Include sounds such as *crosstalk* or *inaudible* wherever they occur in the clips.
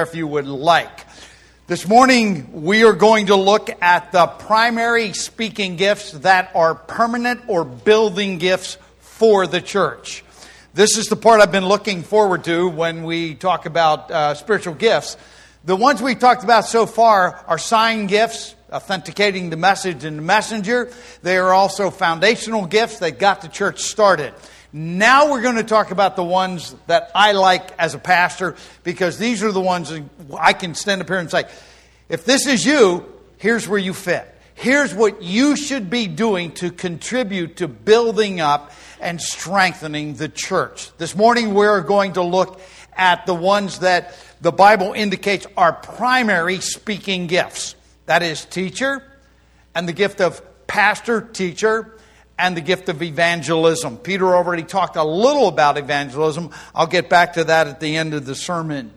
if you would like. This morning, we are going to look at the primary speaking gifts that are permanent or building gifts for the church. This is the part I've been looking forward to when we talk about uh, spiritual gifts. The ones we've talked about so far are sign gifts, authenticating the message and the messenger. They are also foundational gifts that got the church started. Now we're going to talk about the ones that I like as a pastor because these are the ones I can stand up here and say, if this is you, here's where you fit. Here's what you should be doing to contribute to building up and strengthening the church. This morning we're going to look at the ones that the Bible indicates are primary speaking gifts. That is teacher and the gift of pastor, teacher, and the gift of evangelism. Peter already talked a little about evangelism. I'll get back to that at the end of the sermon.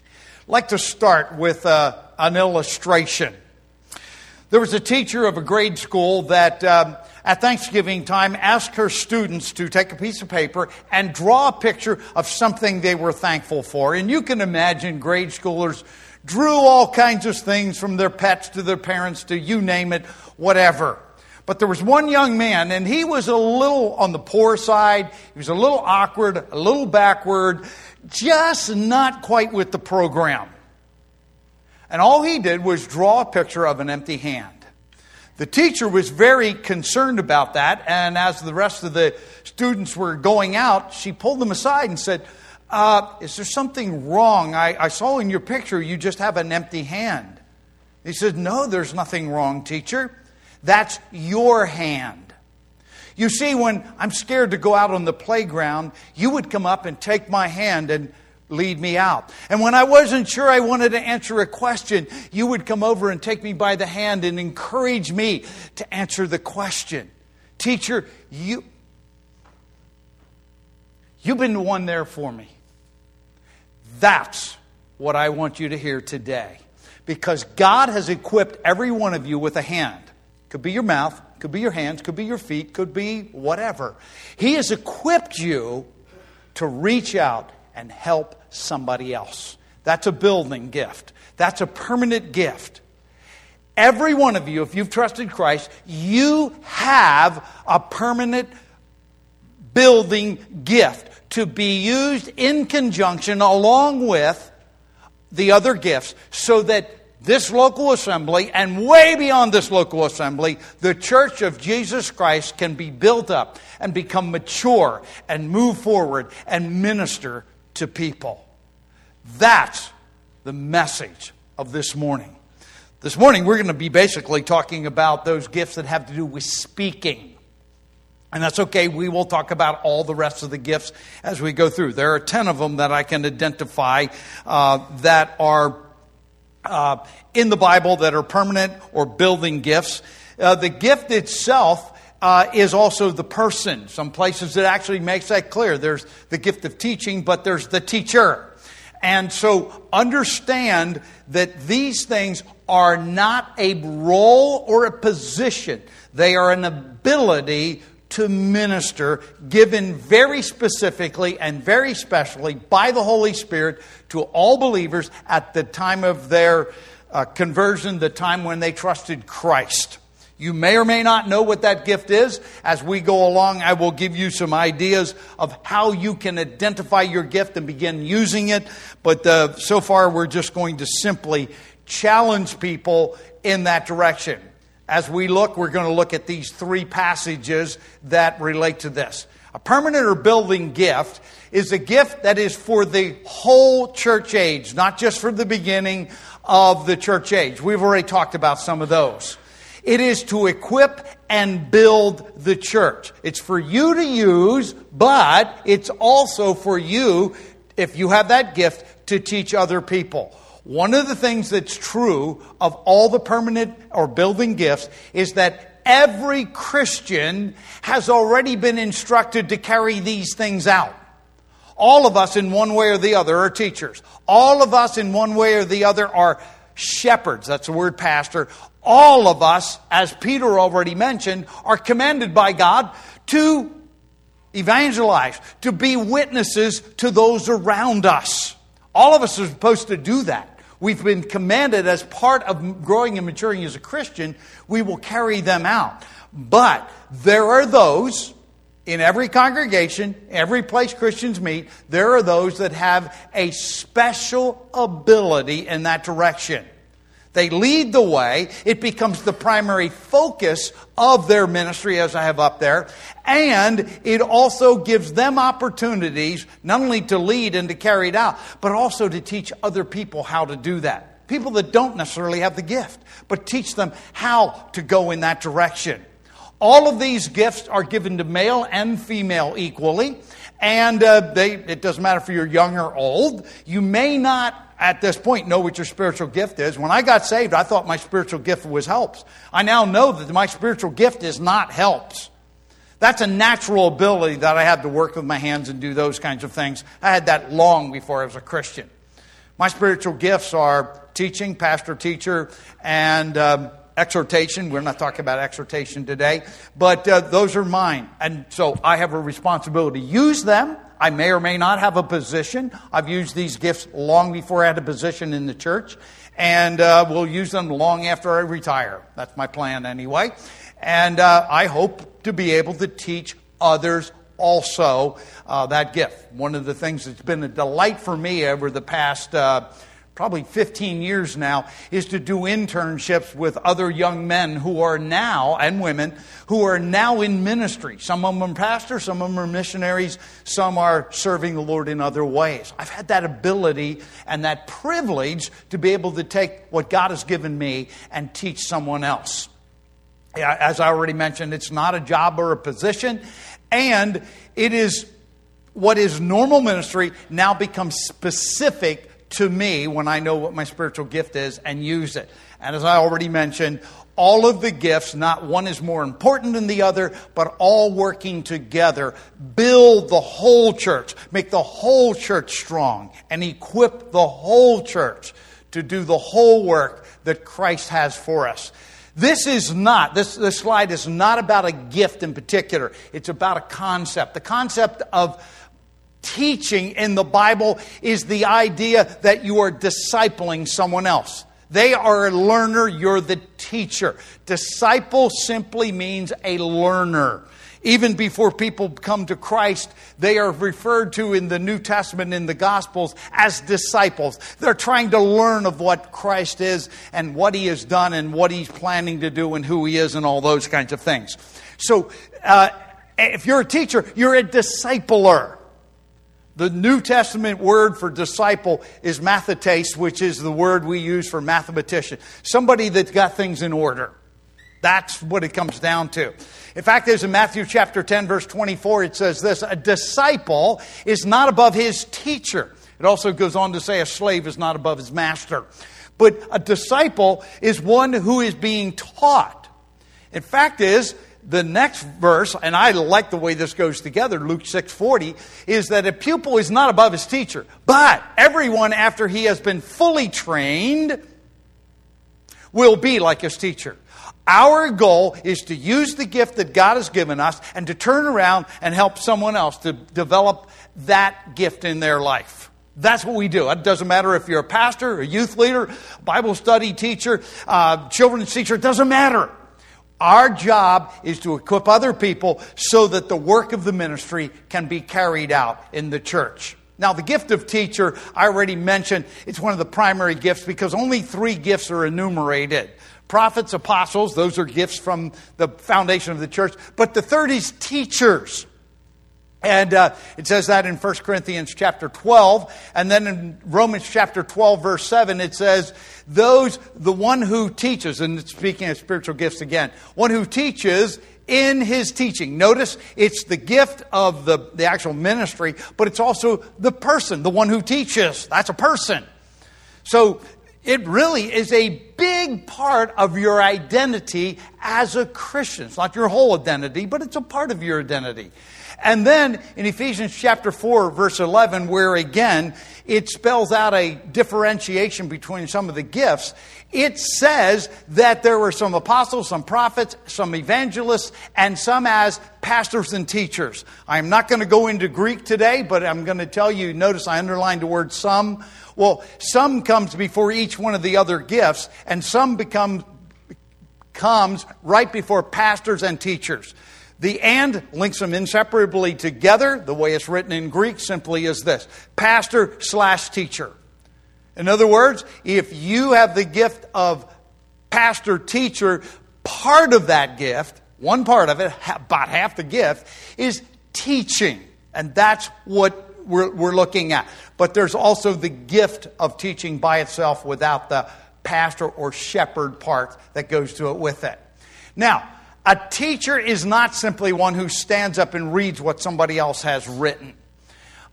I'd like to start with uh, an illustration. There was a teacher of a grade school that um, at Thanksgiving time asked her students to take a piece of paper and draw a picture of something they were thankful for. And you can imagine grade schoolers drew all kinds of things from their pets to their parents to you name it, whatever. But there was one young man, and he was a little on the poor side. He was a little awkward, a little backward, just not quite with the program. And all he did was draw a picture of an empty hand. The teacher was very concerned about that, and as the rest of the students were going out, she pulled them aside and said, uh, Is there something wrong? I, I saw in your picture you just have an empty hand. He said, No, there's nothing wrong, teacher. That's your hand. You see, when I'm scared to go out on the playground, you would come up and take my hand and lead me out. And when I wasn't sure I wanted to answer a question, you would come over and take me by the hand and encourage me to answer the question. Teacher, you you've been the one there for me. That's what I want you to hear today. Because God has equipped every one of you with a hand. Could be your mouth, could be your hands, could be your feet, could be whatever. He has equipped you to reach out and help somebody else. That's a building gift, that's a permanent gift. Every one of you, if you've trusted Christ, you have a permanent building gift to be used in conjunction along with the other gifts so that this local assembly and way beyond this local assembly, the church of Jesus Christ can be built up and become mature and move forward and minister to people. That's the message of this morning. This morning, we're going to be basically talking about those gifts that have to do with speaking. And that's okay. We will talk about all the rest of the gifts as we go through. There are 10 of them that I can identify uh, that are uh, in the Bible that are permanent or building gifts. Uh, the gift itself uh, is also the person. Some places it actually makes that clear. There's the gift of teaching, but there's the teacher. And so understand that these things are not a role or a position, they are an ability to minister, given very specifically and very specially by the Holy Spirit to all believers at the time of their uh, conversion, the time when they trusted Christ. You may or may not know what that gift is. As we go along, I will give you some ideas of how you can identify your gift and begin using it. But uh, so far, we're just going to simply challenge people in that direction. As we look, we're going to look at these three passages that relate to this. A permanent or building gift is a gift that is for the whole church age, not just for the beginning of the church age. We've already talked about some of those. It is to equip and build the church. It's for you to use, but it's also for you, if you have that gift, to teach other people. One of the things that's true of all the permanent or building gifts is that every Christian has already been instructed to carry these things out. All of us, in one way or the other, are teachers. All of us, in one way or the other, are shepherds. That's the word pastor. All of us, as Peter already mentioned, are commanded by God to evangelize, to be witnesses to those around us. All of us are supposed to do that. We've been commanded as part of growing and maturing as a Christian, we will carry them out. But there are those in every congregation, every place Christians meet, there are those that have a special ability in that direction. They lead the way. It becomes the primary focus of their ministry, as I have up there. And it also gives them opportunities not only to lead and to carry it out, but also to teach other people how to do that. People that don't necessarily have the gift, but teach them how to go in that direction. All of these gifts are given to male and female equally, and uh, they, it doesn't matter if you're young or old. You may not at this point know what your spiritual gift is. When I got saved, I thought my spiritual gift was helps. I now know that my spiritual gift is not helps. That's a natural ability that I have to work with my hands and do those kinds of things. I had that long before I was a Christian. My spiritual gifts are teaching, pastor, teacher, and um, exhortation. We're not talking about exhortation today, but uh, those are mine. And so I have a responsibility to use them I may or may not have a position. I've used these gifts long before I had a position in the church, and uh, we'll use them long after I retire. That's my plan anyway. And uh, I hope to be able to teach others also uh, that gift. One of the things that's been a delight for me over the past uh, probably 15 years now, is to do internships with other young men who are now, and women, who are now in ministry. Some of them are pastors, some of them are missionaries, some are serving the Lord in other ways. I've had that ability and that privilege to be able to take what God has given me and teach someone else. As I already mentioned, it's not a job or a position, and it is what is normal ministry now becomes specific to me when I know what my spiritual gift is and use it. And as I already mentioned, all of the gifts, not one is more important than the other, but all working together, build the whole church, make the whole church strong, and equip the whole church to do the whole work that Christ has for us. This is not, this, this slide is not about a gift in particular. It's about a concept. The concept of teaching in the Bible is the idea that you are discipling someone else. They are a learner, you're the teacher. Disciple simply means a learner. Even before people come to Christ, they are referred to in the New Testament, in the Gospels, as disciples. They're trying to learn of what Christ is and what he has done and what he's planning to do and who he is and all those kinds of things. So, uh, if you're a teacher, you're a discipler. The New Testament word for disciple is mathetes, which is the word we use for mathematician. Somebody that's got things in order. That's what it comes down to. In fact, there's in Matthew chapter 10, verse 24, it says this A disciple is not above his teacher. It also goes on to say a slave is not above his master. But a disciple is one who is being taught. In fact, is the next verse, and I like the way this goes together, Luke 6:40, is that a pupil is not above his teacher, but everyone after he has been fully trained will be like his teacher. Our goal is to use the gift that God has given us and to turn around and help someone else to develop that gift in their life. That's what we do. It doesn't matter if you're a pastor, a youth leader, Bible study teacher, uh, children's teacher, it doesn't matter. Our job is to equip other people so that the work of the ministry can be carried out in the church. Now, the gift of teacher, I already mentioned, it's one of the primary gifts because only three gifts are enumerated prophets, apostles, those are gifts from the foundation of the church. But the third is teachers. And uh, it says that in 1 Corinthians chapter 12. And then in Romans chapter 12, verse 7, it says, Those, the one who teaches, and speaking of spiritual gifts again, one who teaches in his teaching. Notice it's the gift of the, the actual ministry, but it's also the person, the one who teaches. That's a person. So it really is a big part of your identity as a Christian. It's not your whole identity, but it's a part of your identity. And then in Ephesians chapter 4, verse 11, where again it spells out a differentiation between some of the gifts, it says that there were some apostles, some prophets, some evangelists, and some as pastors and teachers. I'm not going to go into Greek today, but I'm going to tell you, notice I underlined the word some. Well, some comes before each one of the other gifts, and some become comes right before pastors and teachers. The and links them inseparably together. The way it's written in Greek simply is this pastor slash teacher. In other words, if you have the gift of pastor teacher, part of that gift, one part of it, about half the gift, is teaching. And that's what we're, we're looking at. But there's also the gift of teaching by itself without the pastor or shepherd part that goes to it with it. Now, a teacher is not simply one who stands up and reads what somebody else has written.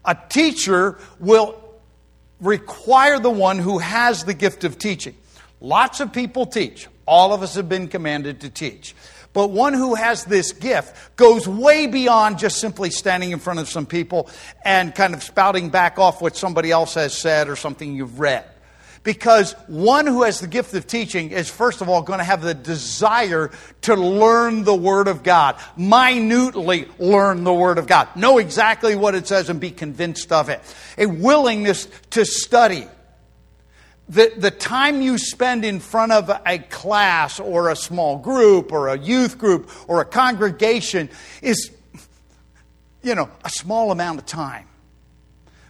A teacher will require the one who has the gift of teaching. Lots of people teach. All of us have been commanded to teach. But one who has this gift goes way beyond just simply standing in front of some people and kind of spouting back off what somebody else has said or something you've read. Because one who has the gift of teaching is, first of all, going to have the desire to learn the Word of God, minutely learn the Word of God, know exactly what it says and be convinced of it, a willingness to study. The, the time you spend in front of a class or a small group or a youth group or a congregation is, you know, a small amount of time.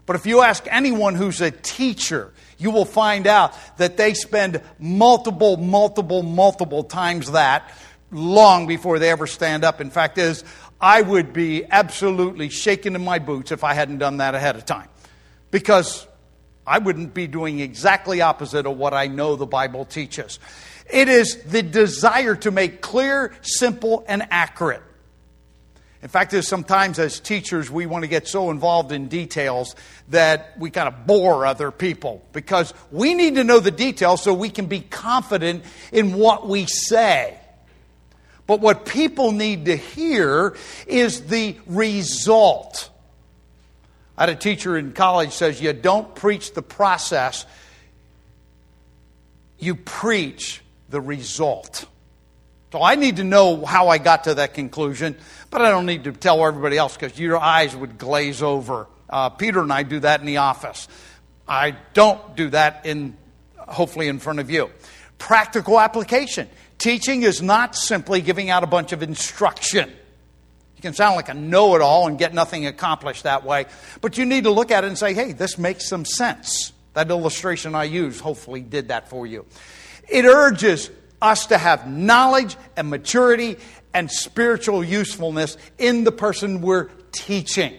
But if you ask anyone who's a teacher, you will find out that they spend multiple, multiple, multiple times that long before they ever stand up. In fact, is I would be absolutely shaken in my boots if I hadn't done that ahead of time. Because I wouldn't be doing exactly opposite of what I know the Bible teaches. It is the desire to make clear, simple, and accurate. In fact, there's sometimes as teachers, we want to get so involved in details that we kind of bore other people because we need to know the details so we can be confident in what we say. But what people need to hear is the result. I had a teacher in college says you don't preach the process, you preach the result. So I need to know how I got to that conclusion, but I don't need to tell everybody else because your eyes would glaze over. Uh, Peter and I do that in the office. I don't do that in, hopefully, in front of you. Practical application. Teaching is not simply giving out a bunch of instruction. You can sound like a know it all and get nothing accomplished that way, but you need to look at it and say, hey, this makes some sense. That illustration I used hopefully did that for you. It urges us to have knowledge and maturity and spiritual usefulness in the person we're teaching.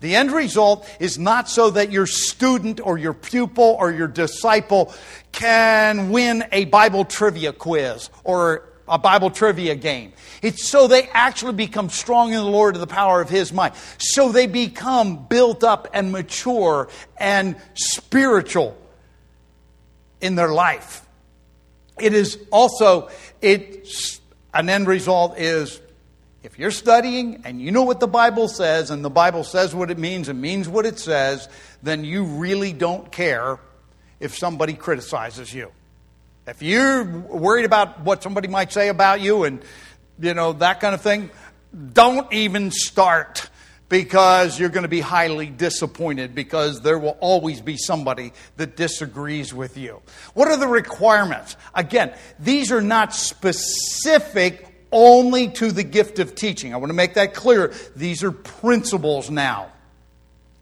The end result is not so that your student or your pupil or your disciple can win a Bible trivia quiz or a Bible trivia game. It's so they actually become strong in the Lord to the power of His might. So they become built up and mature and spiritual in their life. It is also, it's, an end result is if you're studying and you know what the Bible says, and the Bible says what it means and means what it says, then you really don't care if somebody criticizes you. If you're worried about what somebody might say about you and, you know, that kind of thing, don't even start because you're going to be highly disappointed because there will always be somebody that disagrees with you. What are the requirements? Again, these are not specific only to the gift of teaching. I want to make that clear. These are principles now.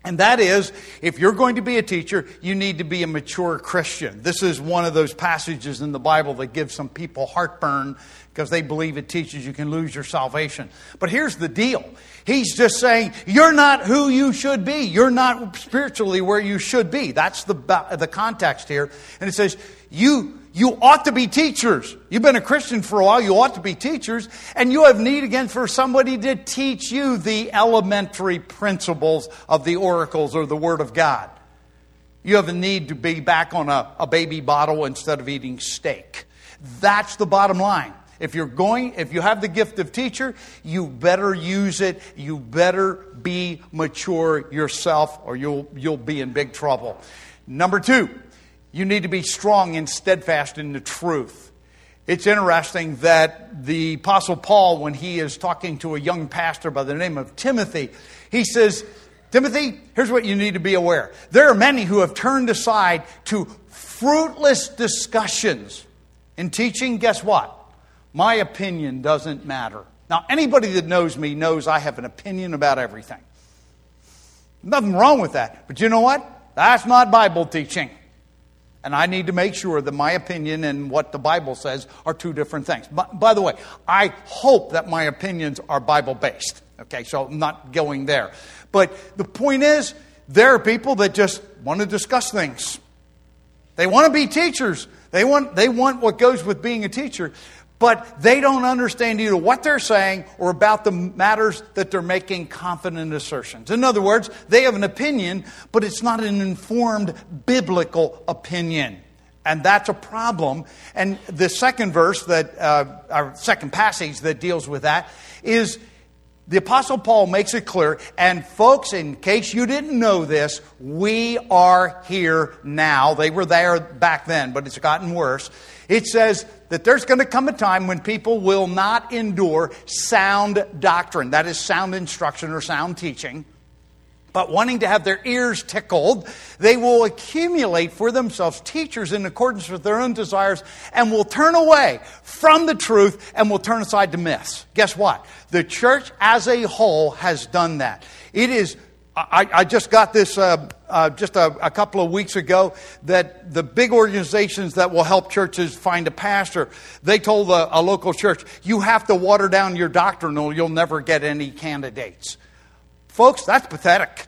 And that is, if you're going to be a teacher, you need to be a mature Christian. This is one of those passages in the Bible that gives some people heartburn because they believe it teaches you can lose your salvation. But here's the deal He's just saying, you're not who you should be. You're not spiritually where you should be. That's the, the context here. And it says, you you ought to be teachers. You've been a Christian for a while, you ought to be teachers, and you have need again for somebody to teach you the elementary principles of the oracles or the Word of God. You have a need to be back on a, a baby bottle instead of eating steak. That's the bottom line. If you're going, if you have the gift of teacher, you better use it. You better be mature yourself or you'll, you'll be in big trouble. Number two, you need to be strong and steadfast in the truth. It's interesting that the Apostle Paul, when he is talking to a young pastor by the name of Timothy, he says, Timothy, here's what you need to be aware. There are many who have turned aside to fruitless discussions. In teaching, guess what? My opinion doesn't matter. Now, anybody that knows me knows I have an opinion about everything. Nothing wrong with that. But you know what? That's not Bible teaching. And I need to make sure that my opinion and what the Bible says are two different things. But, by the way, I hope that my opinions are Bible based. Okay, so I'm not going there. But the point is, there are people that just want to discuss things. They want to be teachers. They want, they want what goes with being a teacher but they don't understand either what they're saying or about the matters that they're making confident assertions. In other words, they have an opinion, but it's not an informed biblical opinion. And that's a problem. And the second verse that, uh, our second passage that deals with that is the Apostle Paul makes it clear. And folks, in case you didn't know this, we are here now. They were there back then, but it's gotten worse. It says that there's going to come a time when people will not endure sound doctrine, that is, sound instruction or sound teaching, but wanting to have their ears tickled, they will accumulate for themselves teachers in accordance with their own desires and will turn away from the truth and will turn aside to myths. Guess what? The church as a whole has done that. It is I, I, just got this uh, uh, just a, a, couple of weeks ago that the big organizations that will help churches find a pastor, they told a, a local church, you have to water down your doctrinal, you'll never get any candidates. Folks, that's pathetic.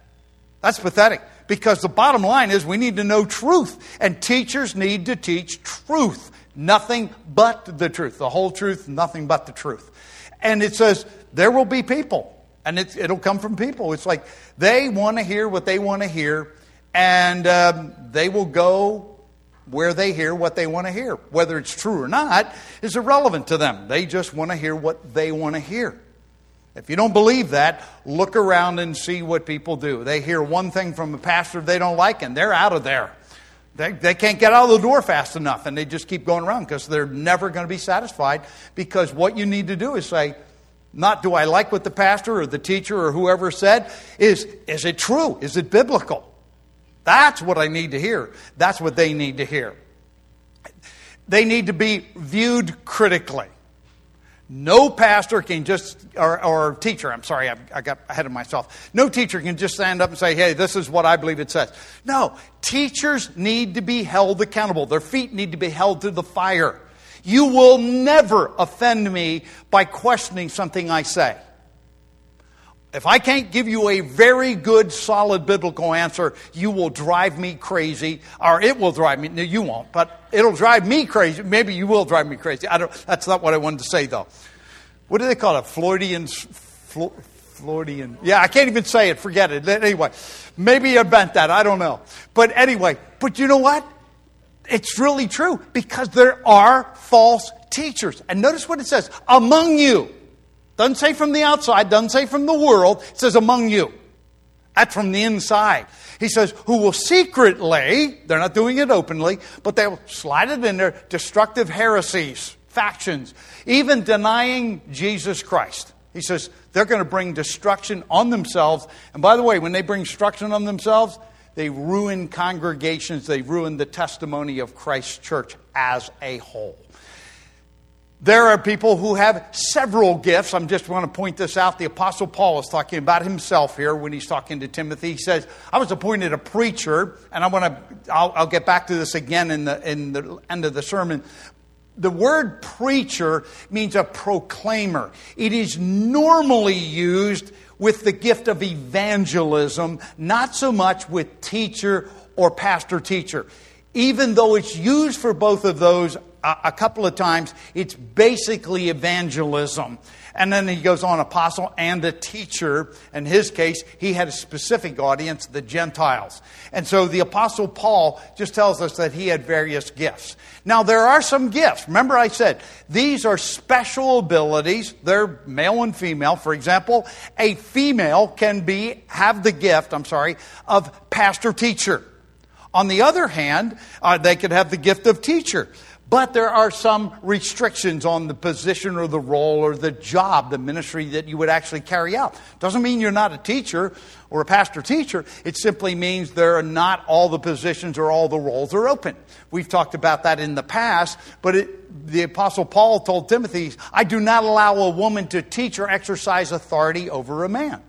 That's pathetic because the bottom line is we need to know truth, and teachers need to teach truth. Nothing but the truth. The whole truth, nothing but the truth. And it says there will be people and it'll come from people. It's like they want to hear what they want to hear, and um, they will go where they hear what they want to hear. Whether it's true or not is irrelevant to them. They just want to hear what they want to hear. If you don't believe that, look around and see what people do. They hear one thing from a pastor they don't like, and they're out of there. They, they can't get out of the door fast enough, and they just keep going around because they're never going to be satisfied. Because what you need to do is say, not do I like what the pastor or the teacher or whoever said, is, is it true? Is it biblical? That's what I need to hear. That's what they need to hear. They need to be viewed critically. No pastor can just, or, or teacher, I'm sorry, I, I, got ahead of myself. No teacher can just stand up and say, hey, this is what I believe it says. No, teachers need to be held accountable. Their feet need to be held to the fire. You will never offend me by questioning something I say. If I can't give you a very good, solid biblical answer, you will drive me crazy, or it will drive me. No, you won't, but it'll drive me crazy. Maybe you will drive me crazy. I don't, that's not what I wanted to say, though. What do they call it? Floridian. Flo, Floridian. Yeah, I can't even say it. Forget it. Anyway, maybe I meant that. I don't know. But anyway, but you know what? It's really true because there are false teachers. And notice what it says among you. Doesn't say from the outside, doesn't say from the world, it says among you. That's from the inside. He says, who will secretly, they're not doing it openly, but they'll slide it in their destructive heresies, factions, even denying Jesus Christ. He says, they're going to bring destruction on themselves. And by the way, when they bring destruction on themselves, they ruin congregations, they ruin the testimony of Christ's church as a whole. There are people who have several gifts. I'm just want to point this out. The Apostle Paul is talking about himself here when he's talking to Timothy. He says, I was appointed a preacher, and I want to, I'll, I'll get back to this again in the, in the end of the sermon. The word preacher means a proclaimer. It is normally used with the gift of evangelism, not so much with teacher or pastor teacher. Even though it's used for both of those, a, couple of times, it's basically evangelism. And then he goes on, apostle and a teacher. In his case, he had a specific audience, the Gentiles. And so the apostle Paul just tells us that he had various gifts. Now, there are some gifts. Remember, I said these are special abilities. They're male and female. For example, a female can be, have the gift, I'm sorry, of pastor teacher. On the other hand, uh, they could have the gift of teacher. But there are some restrictions on the position or the role or the job, the ministry that you would actually carry out. Doesn't mean you're not a teacher or a pastor teacher. It simply means there are not all the positions or all the roles are open. We've talked about that in the past, but it, the apostle Paul told Timothy, I do not allow a woman to teach or exercise authority over a man.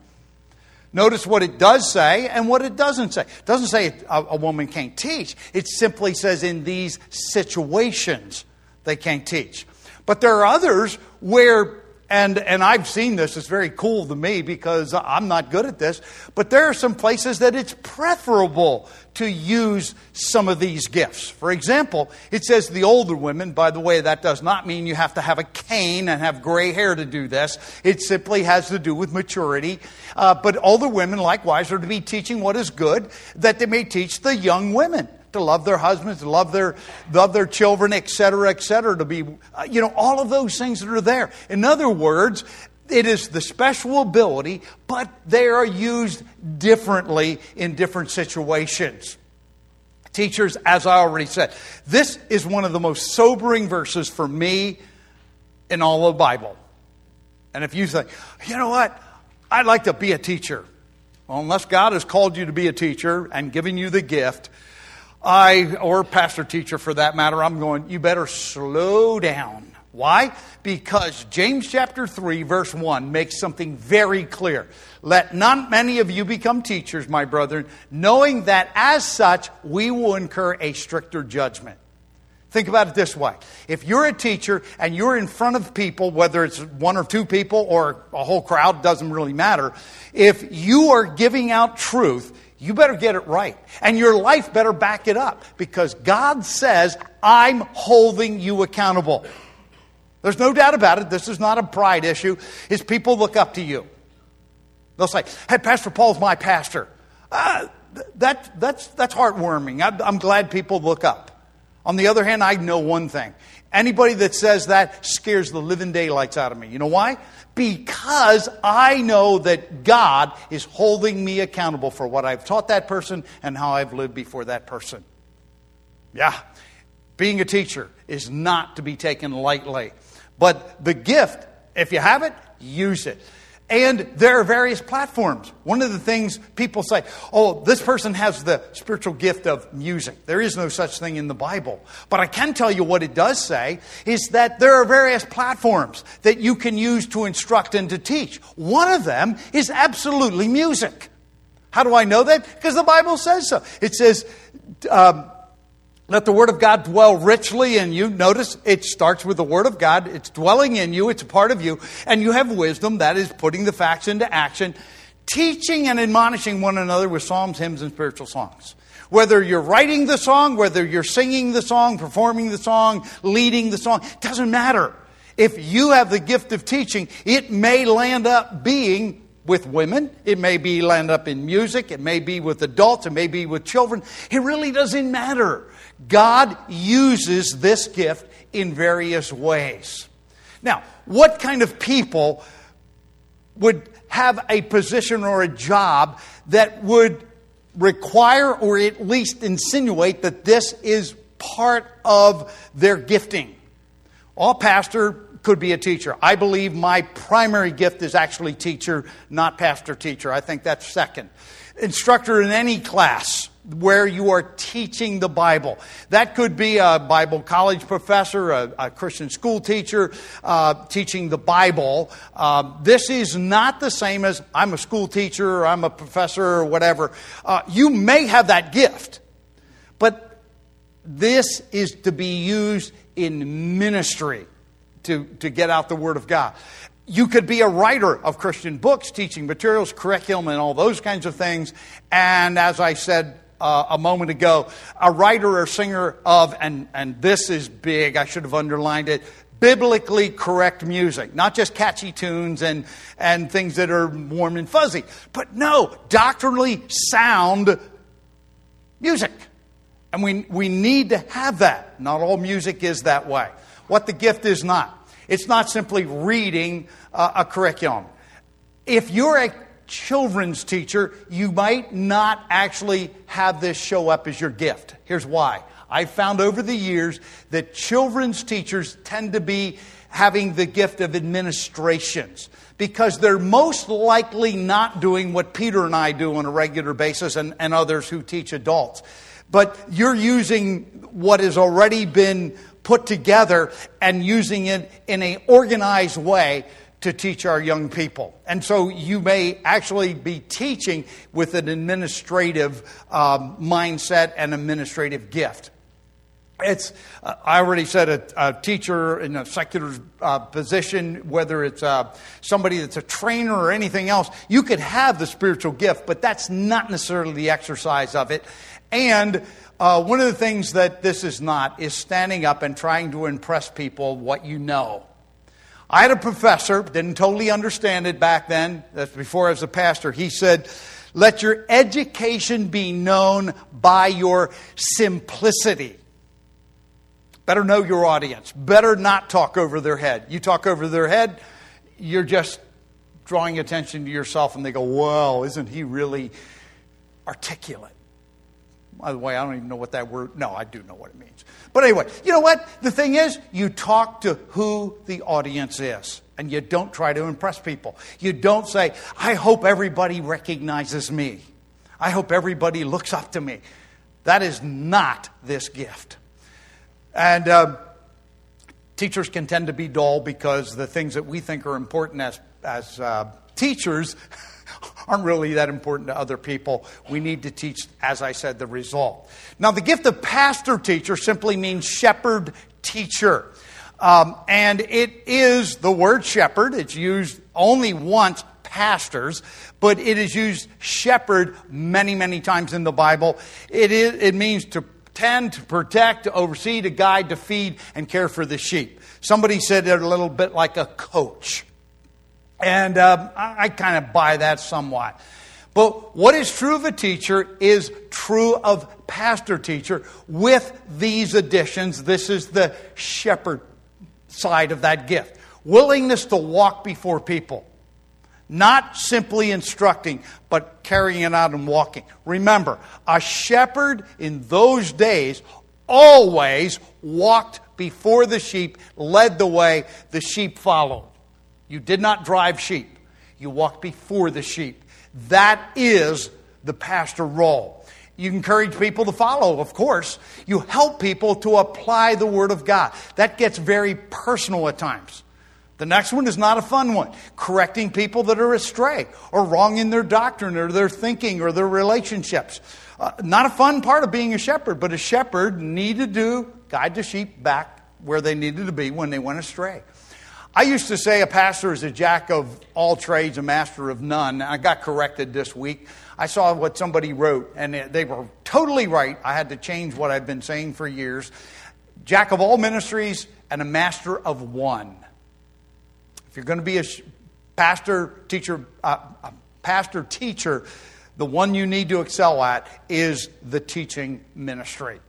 Notice what it does say and what it doesn't say. It doesn't say a, a, woman can't teach. It simply says in these situations they can't teach. But there are others where, and, and I've seen this, it's very cool to me because I'm not good at this, but there are some places that it's preferable to use some of these gifts. For example, it says the older women, by the way, that does not mean you have to have a cane and have gray hair to do this. It simply has to do with maturity. Uh, but older women, likewise, are to be teaching what is good, that they may teach the young women to love their husbands, to love their, love their children, etc., etc., to be, uh, you know, all of those things that are there. In other words, it is the special ability, but they are used differently in different situations. Teachers, as I already said, this is one of the most sobering verses for me in all of the Bible. And if you think, you know what, I'd like to be a teacher. Well, unless God has called you to be a teacher and given you the gift, I, or pastor teacher for that matter, I'm going, you better slow down why? Because James chapter 3, verse 1 makes something very clear. Let not many of you become teachers, my brethren, knowing that as such we will incur a stricter judgment. Think about it this way. If you're a teacher and you're in front of people, whether it's one or two people or a whole crowd, doesn't really matter. If you are giving out truth, you better get it right. And your life better back it up because God says, I'm holding you accountable. There's no doubt about it. This is not a pride issue. Is people look up to you. They'll say, hey, Pastor Paul's my pastor. Uh, that, that's, that's heartwarming. I'm, I'm glad people look up. On the other hand, I know one thing. Anybody that says that scares the living daylights out of me. You know why? Because I know that God is holding me accountable for what I've taught that person and how I've lived before that person. Yeah, being a teacher is not to be taken lightly. But the gift, if you have it, use it. And there are various platforms. One of the things people say, oh, this person has the spiritual gift of music. There is no such thing in the Bible. But I can tell you what it does say is that there are various platforms that you can use to instruct and to teach. One of them is absolutely music. How do I know that? Because the Bible says so. It says, um, let the Word of God dwell richly in you. Notice it starts with the Word of God. It's dwelling in you. It's a part of you. And you have wisdom. That is putting the facts into action. Teaching and admonishing one another with psalms, hymns, and spiritual songs. Whether you're writing the song, whether you're singing the song, performing the song, leading the song, doesn't matter. If you have the gift of teaching, it may land up being with women. It may be land up in music. It may be with adults. It may be with children. It really doesn't matter. God uses this gift in various ways. Now, what kind of people would have a position or a job that would require or at least insinuate that this is part of their gifting? All pastor could be a teacher. I believe my primary gift is actually teacher, not pastor teacher. I think that's second. Instructor in any class where you are teaching the Bible. That could be a Bible college professor, a, a Christian school teacher uh, teaching the Bible. Uh, this is not the same as I'm a school teacher or I'm a professor or whatever. Uh, you may have that gift, but this is to be used in ministry to, to get out the Word of God. You could be a writer of Christian books, teaching materials, curriculum, and all those kinds of things. And as I said uh, a moment ago, a writer or singer of, and, and this is big, I should have underlined it, biblically correct music, not just catchy tunes and, and things that are warm and fuzzy, but no, doctrinally sound music. And we, we need to have that. Not all music is that way. What the gift is not. It's not simply reading uh, a curriculum. If you're a children's teacher, you might not actually have this show up as your gift. Here's why. I've found over the years that children's teachers tend to be having the gift of administrations because they're most likely not doing what Peter and I do on a regular basis and, and others who teach adults. But you're using what has already been put together and using it in an organized way to teach our young people. And so you may actually be teaching with an administrative um, mindset and administrative gift. It's, uh, I already said a, a, teacher in a secular uh, position, whether it's uh, somebody that's a trainer or anything else, you could have the spiritual gift, but that's not necessarily the exercise of it. And uh, one of the things that this is not is standing up and trying to impress people what you know. I had a professor, didn't totally understand it back then, that's before I was a pastor. He said, Let your education be known by your simplicity. Better know your audience. Better not talk over their head. You talk over their head, you're just drawing attention to yourself, and they go, Whoa, isn't he really articulate? By the way, I don't even know what that word. No, I do know what it means. But anyway, you know what? The thing is, you talk to who the audience is, and you don't try to impress people. You don't say, "I hope everybody recognizes me. I hope everybody looks up to me." That is not this gift. And uh, teachers can tend to be dull because the things that we think are important as as uh, teachers *laughs* aren't really that important to other people. We need to teach, as I said, the result. Now, the gift of pastor teacher simply means shepherd teacher. Um, and it is the word shepherd. It's used only once, pastors, but it is used shepherd many, many times in the Bible. It, is, it means to tend, to protect, to oversee, to guide, to feed, and care for the sheep. Somebody said it a little bit like a coach. And uh, I, I kind of buy that somewhat. But what is true of a teacher is true of pastor teacher with these additions. This is the shepherd side of that gift. Willingness to walk before people. Not simply instructing, but carrying it out and walking. Remember, a shepherd in those days always walked before the sheep, led the way, the sheep followed. You did not drive sheep, you walked before the sheep. That is the pastor role. You encourage people to follow, of course. You help people to apply the Word of God. That gets very personal at times. The next one is not a fun one correcting people that are astray or wrong in their doctrine or their thinking or their relationships. Uh, not a fun part of being a shepherd, but a shepherd needed to do guide the sheep back where they needed to be when they went astray. I used to say a pastor is a jack of all trades, a master of none. I got corrected this week. I saw what somebody wrote, and they were totally right. I had to change what I've been saying for years. Jack of all ministries and a master of one. If you're going to be a pastor, teacher, uh, pastor, teacher, the one you need to excel at is the teaching ministry.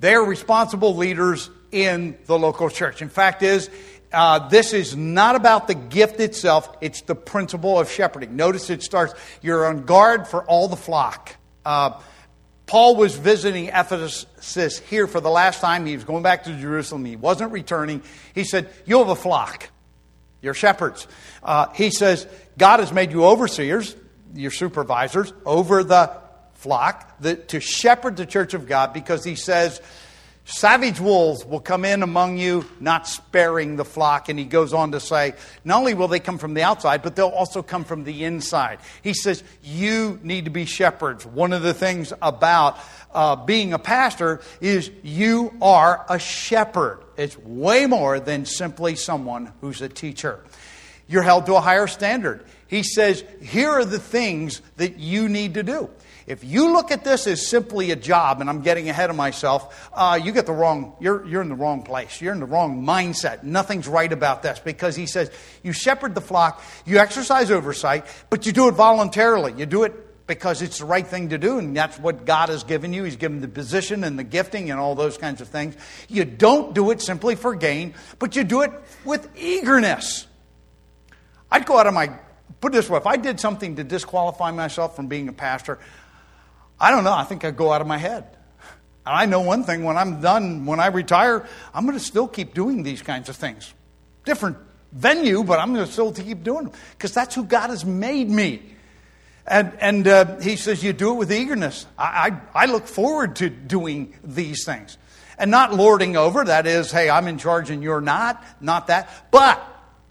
They're responsible leaders in the local church. In fact, is uh, this is not about the gift itself, it's the principle of shepherding. Notice it starts, you're on guard for all the flock. Uh, Paul was visiting Ephesus here for the last time. He was going back to Jerusalem. He wasn't returning. He said, You have a flock. You're shepherds. Uh, he says, God has made you overseers, your supervisors, over the flock, the, to shepherd the church of God because he says, Savage wolves will come in among you, not sparing the flock. And he goes on to say, not only will they come from the outside, but they'll also come from the inside. He says, you need to be shepherds. One of the things about uh, being a pastor is you are a shepherd. It's way more than simply someone who's a teacher. You're held to a higher standard. He says, here are the things that you need to do. If you look at this as simply a job, and I'm getting ahead of myself, uh, you get the wrong, you're, you're in the wrong place. You're in the wrong mindset. Nothing's right about this because he says you shepherd the flock, you exercise oversight, but you do it voluntarily. You do it because it's the right thing to do, and that's what God has given you. He's given the position and the gifting and all those kinds of things. You don't do it simply for gain, but you do it with eagerness. I'd go out of my, put this way, if I did something to disqualify myself from being a pastor, I don't know. I think I'd go out of my head. And I know one thing when I'm done, when I retire, I'm going to still keep doing these kinds of things. Different venue, but I'm going to still keep doing them because that's who God has made me. And, and uh, he says, You do it with eagerness. I, I, I look forward to doing these things. And not lording over, that is, hey, I'm in charge and you're not, not that. But,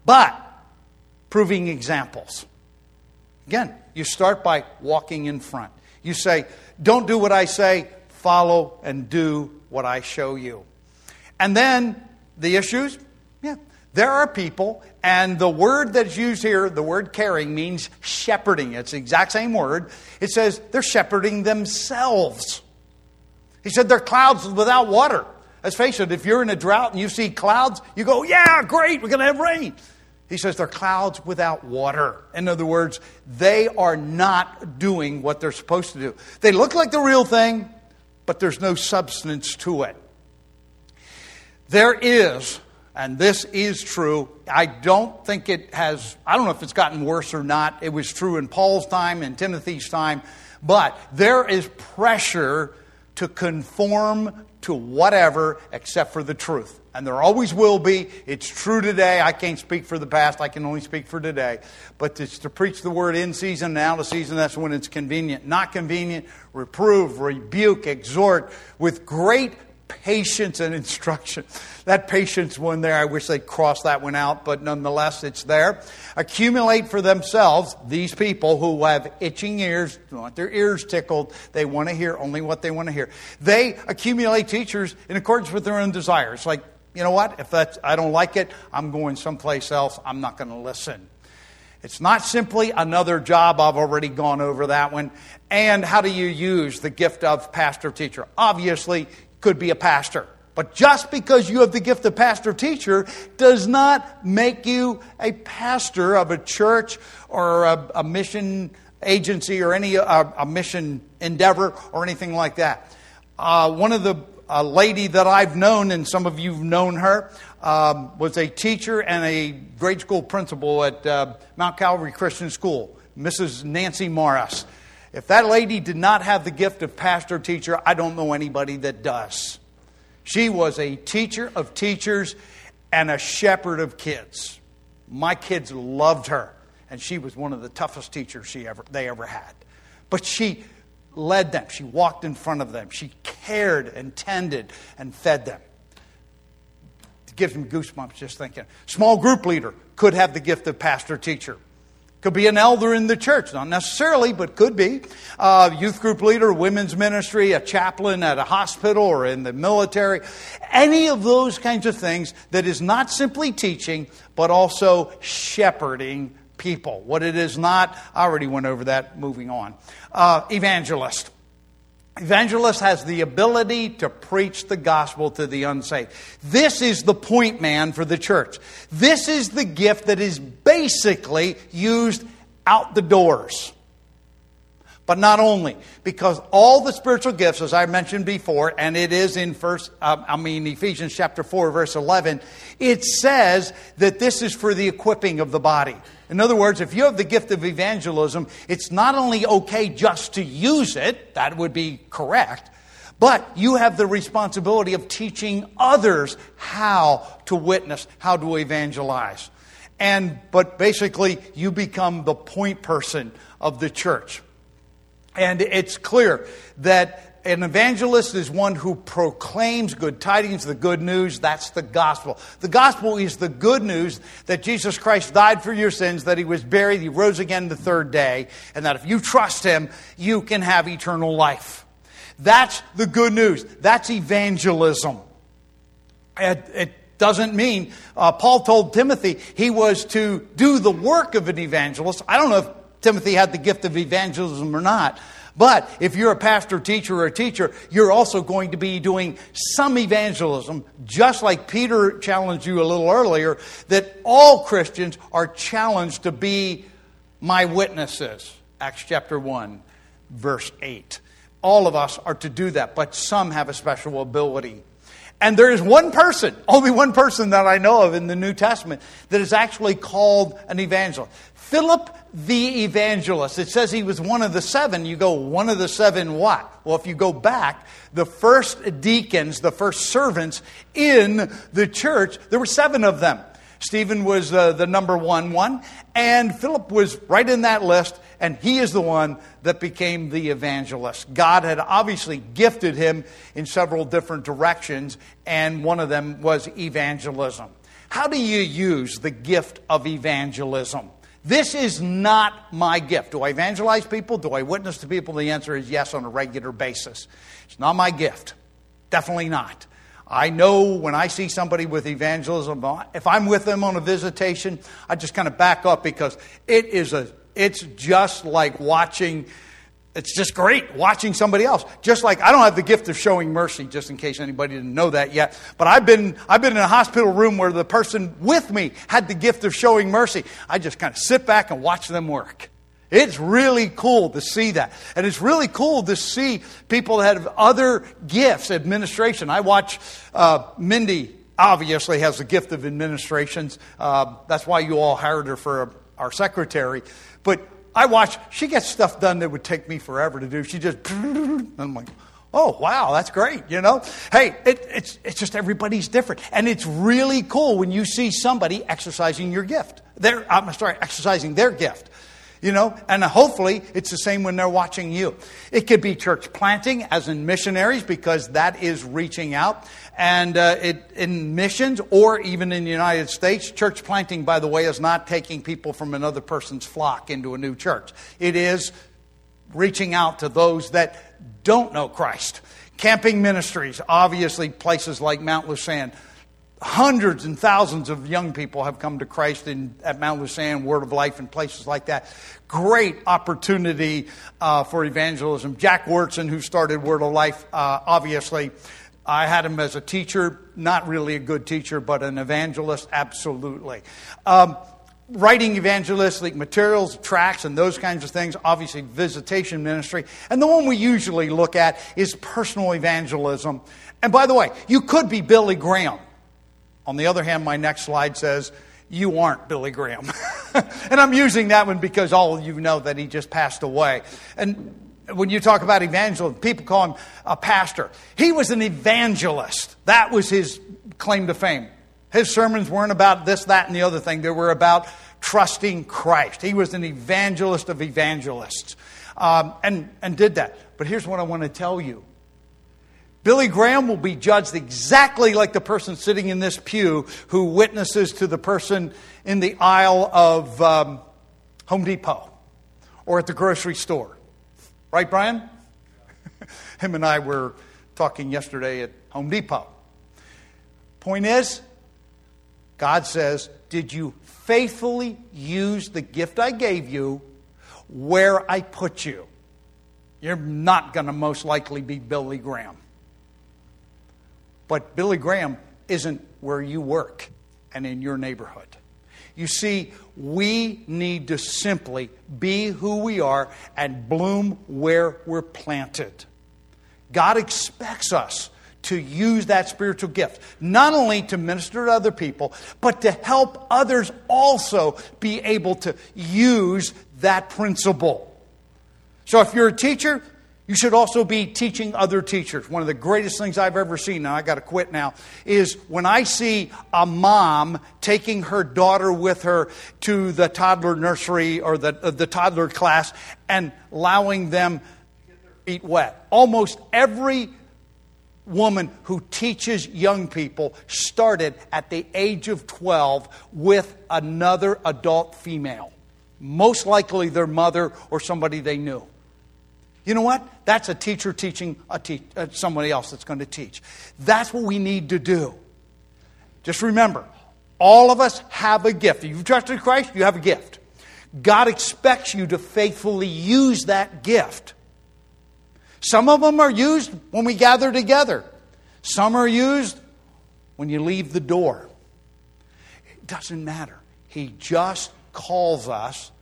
but, proving examples. Again, you start by walking in front. You say, Don't do what I say, follow and do what I show you. And then the issues, yeah, there are people, and the word that's used here, the word caring, means shepherding. It's the exact same word. It says they're shepherding themselves. He said they're clouds without water. Let's face it, if you're in a drought and you see clouds, you go, Yeah, great, we're going to have rain. He says they're clouds without water. In other words, they are not doing what they're supposed to do. They look like the real thing, but there's no substance to it. There is, and this is true, I don't think it has, I don't know if it's gotten worse or not. It was true in Paul's time, in Timothy's time, but there is pressure to conform to whatever except for the truth and there always will be. It's true today. I can't speak for the past, I can only speak for today. But to preach the word in season and out of season, that's when it's convenient. Not convenient, reprove, rebuke, exhort with great patience and instruction. That patience one there, I wish they'd cross that one out, but nonetheless, it's there. Accumulate for themselves these people who have itching ears, want their ears tickled. They want to hear only what they want to hear. They accumulate teachers in accordance with their own desires. Like you know what? If that's, I don't like it, I'm going someplace else. I'm not going to listen. It's not simply another job. I've already gone over that one. And how do you use the gift of pastor teacher? Obviously, could be a pastor. But just because you have the gift of pastor teacher does not make you a pastor of a church or a, a mission agency or any uh, a mission endeavor or anything like that. Uh, one of the a lady that I've known, and some of you have known her, um, was a teacher and a grade school principal at uh, Mount Calvary Christian School, Mrs. Nancy Morris. If that lady did not have the gift of pastor teacher, I don't know anybody that does. She was a teacher of teachers and a shepherd of kids. My kids loved her, and she was one of the toughest teachers she ever, they ever had. But she led them, she walked in front of them, she cared and tended and fed them. It gives me goosebumps just thinking. Small group leader could have the gift of pastor teacher. Could be an elder in the church, not necessarily, but could be. Uh, youth group leader, women's ministry, a chaplain at a hospital or in the military. Any of those kinds of things that is not simply teaching, but also shepherding people. What it is not, I already went over that, moving on. Uh, evangelist. Evangelist has the ability to preach the gospel to the unsaved. This is the point man for the church. This is the gift that is basically used out the doors. But not only, because all the spiritual gifts, as I mentioned before, and it is in first, uh, I mean Ephesians chapter four, verse eleven, it says that this is for the equipping of the body. In other words, if you have the gift of evangelism, it's not only okay just to use it, that would be correct, but you have the responsibility of teaching others how to witness, how to evangelize. And, but basically, you become the point person of the church. And it's clear that an evangelist is one who proclaims good tidings, the good news. That's the gospel. The gospel is the good news that Jesus Christ died for your sins, that he was buried, he rose again the third day, and that if you trust him, you can have eternal life. That's the good news. That's evangelism. It, it doesn't mean, uh, Paul told Timothy he was to do the work of an evangelist. I don't know if Timothy had the gift of evangelism or not. But if you're a pastor, teacher, or a teacher, you're also going to be doing some evangelism, just like Peter challenged you a little earlier, that all Christians are challenged to be my witnesses. Acts chapter 1, verse 8. All of us are to do that, but some have a special ability. And there is one person, only one person that I know of in the New Testament, that is actually called an evangelist. Philip the evangelist. It says he was one of the seven. You go, one of the seven what? Well, if you go back, the first deacons, the first servants in the church, there were seven of them. Stephen was uh, the number one one, and Philip was right in that list, and he is the one that became the evangelist. God had obviously gifted him in several different directions, and one of them was evangelism. How do you use the gift of evangelism? This is not my gift. Do I evangelize people? Do I witness to people? The answer is yes on a regular basis. It's not my gift. Definitely not. I know when I see somebody with evangelism, if I'm with them on a visitation, I just kind of back up because it is a, it's just like watching, it's just great watching somebody else. Just like I don't have the gift of showing mercy, just in case anybody didn't know that yet. But I've been, I've been in a hospital room where the person with me had the gift of showing mercy. I just kind of sit back and watch them work. It's really cool to see that. And it's really cool to see people that have other gifts, administration. I watch uh, Mindy, obviously, has the gift of administrations. Uh, that's why you all hired her for our secretary. But I watch, she gets stuff done that would take me forever to do. She just, *laughs* I'm like, Oh, wow, that's great, you know? Hey, it, it's, it's just everybody's different. And it's really cool when you see somebody exercising your gift. They're, I'm sorry, exercising their gift. You know, and hopefully it's the same when they're watching you. It could be church planting, as in missionaries, because that is reaching out. And uh, it, in missions, or even in the United States, church planting, by the way, is not taking people from another person's flock into a new church. It is reaching out to those that don't know Christ. Camping ministries, obviously, places like Mount Lusan hundreds and thousands of young people have come to Christ in, at Mount Lusan, Word of Life, and places like that. Great opportunity uh, for evangelism. Jack Wyrtzen, who started Word of Life, uh, obviously, I had him as a teacher, not really a good teacher, but an evangelist, absolutely. Um, writing evangelistic materials, tracts, and those kinds of things, obviously visitation ministry. And the one we usually look at is personal evangelism. And by the way, you could be Billy Graham. On the other hand, my next slide says, You aren't Billy Graham. *laughs* and I'm using that one because all of you know that he just passed away. And when you talk about evangelism, people call him a pastor. He was an evangelist. That was his claim to fame. His sermons weren't about this, that, and the other thing. They were about trusting Christ. He was an evangelist of evangelists um, and, and did that. But here's what I want to tell you Billy Graham will be judged exactly like the person sitting in this pew who witnesses to the person in the aisle of um, Home Depot or at the grocery store. Right, Brian? *laughs* Him and I were talking yesterday at Home Depot. Point is, God says, Did you faithfully use the gift I gave you where I put you? You're not going to most likely be Billy Graham. But Billy Graham isn't where you work and in your neighborhood. You see, we need to simply be who we are and bloom where we're planted. God expects us to use that spiritual gift, not only to minister to other people, but to help others also be able to use that principle. So if you're a teacher, you should also be teaching other teachers. One of the greatest things I've ever seen, now I got to quit now, is when I see a mom taking her daughter with her to the toddler nursery or the, uh, the toddler class and allowing them to get their feet wet. Almost every woman who teaches young people started at the age of 12 with another adult female, most likely their mother or somebody they knew. You know what? That's a teacher teaching a te- uh, somebody else that's going to teach. That's what we need to do. Just remember, all of us have a gift. If you've trusted Christ, you have a gift. God expects you to faithfully use that gift. Some of them are used when we gather together, some are used when you leave the door. It doesn't matter. He just calls us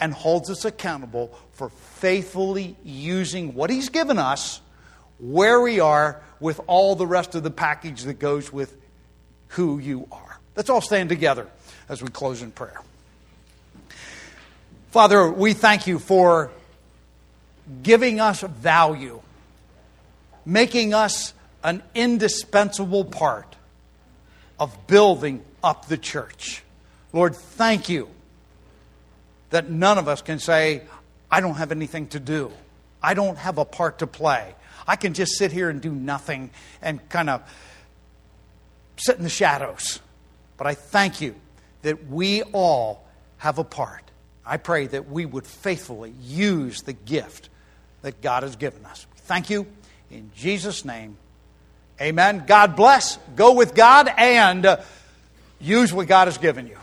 and holds us accountable for faithfully using what He's given us where we are with all the rest of the package that goes with who you are. Let's all stand together as we close in prayer. Father, we thank you for giving us value, making us an indispensable part of building up the church. Lord, thank you that none of us can say, I don't have anything to do. I don't have a part to play. I can just sit here and do nothing and kind of sit in the shadows. But I thank you that we all have a part. I pray that we would faithfully use the gift that God has given us. Thank you. In Jesus' name, amen. God bless. Go with God and use what God has given you.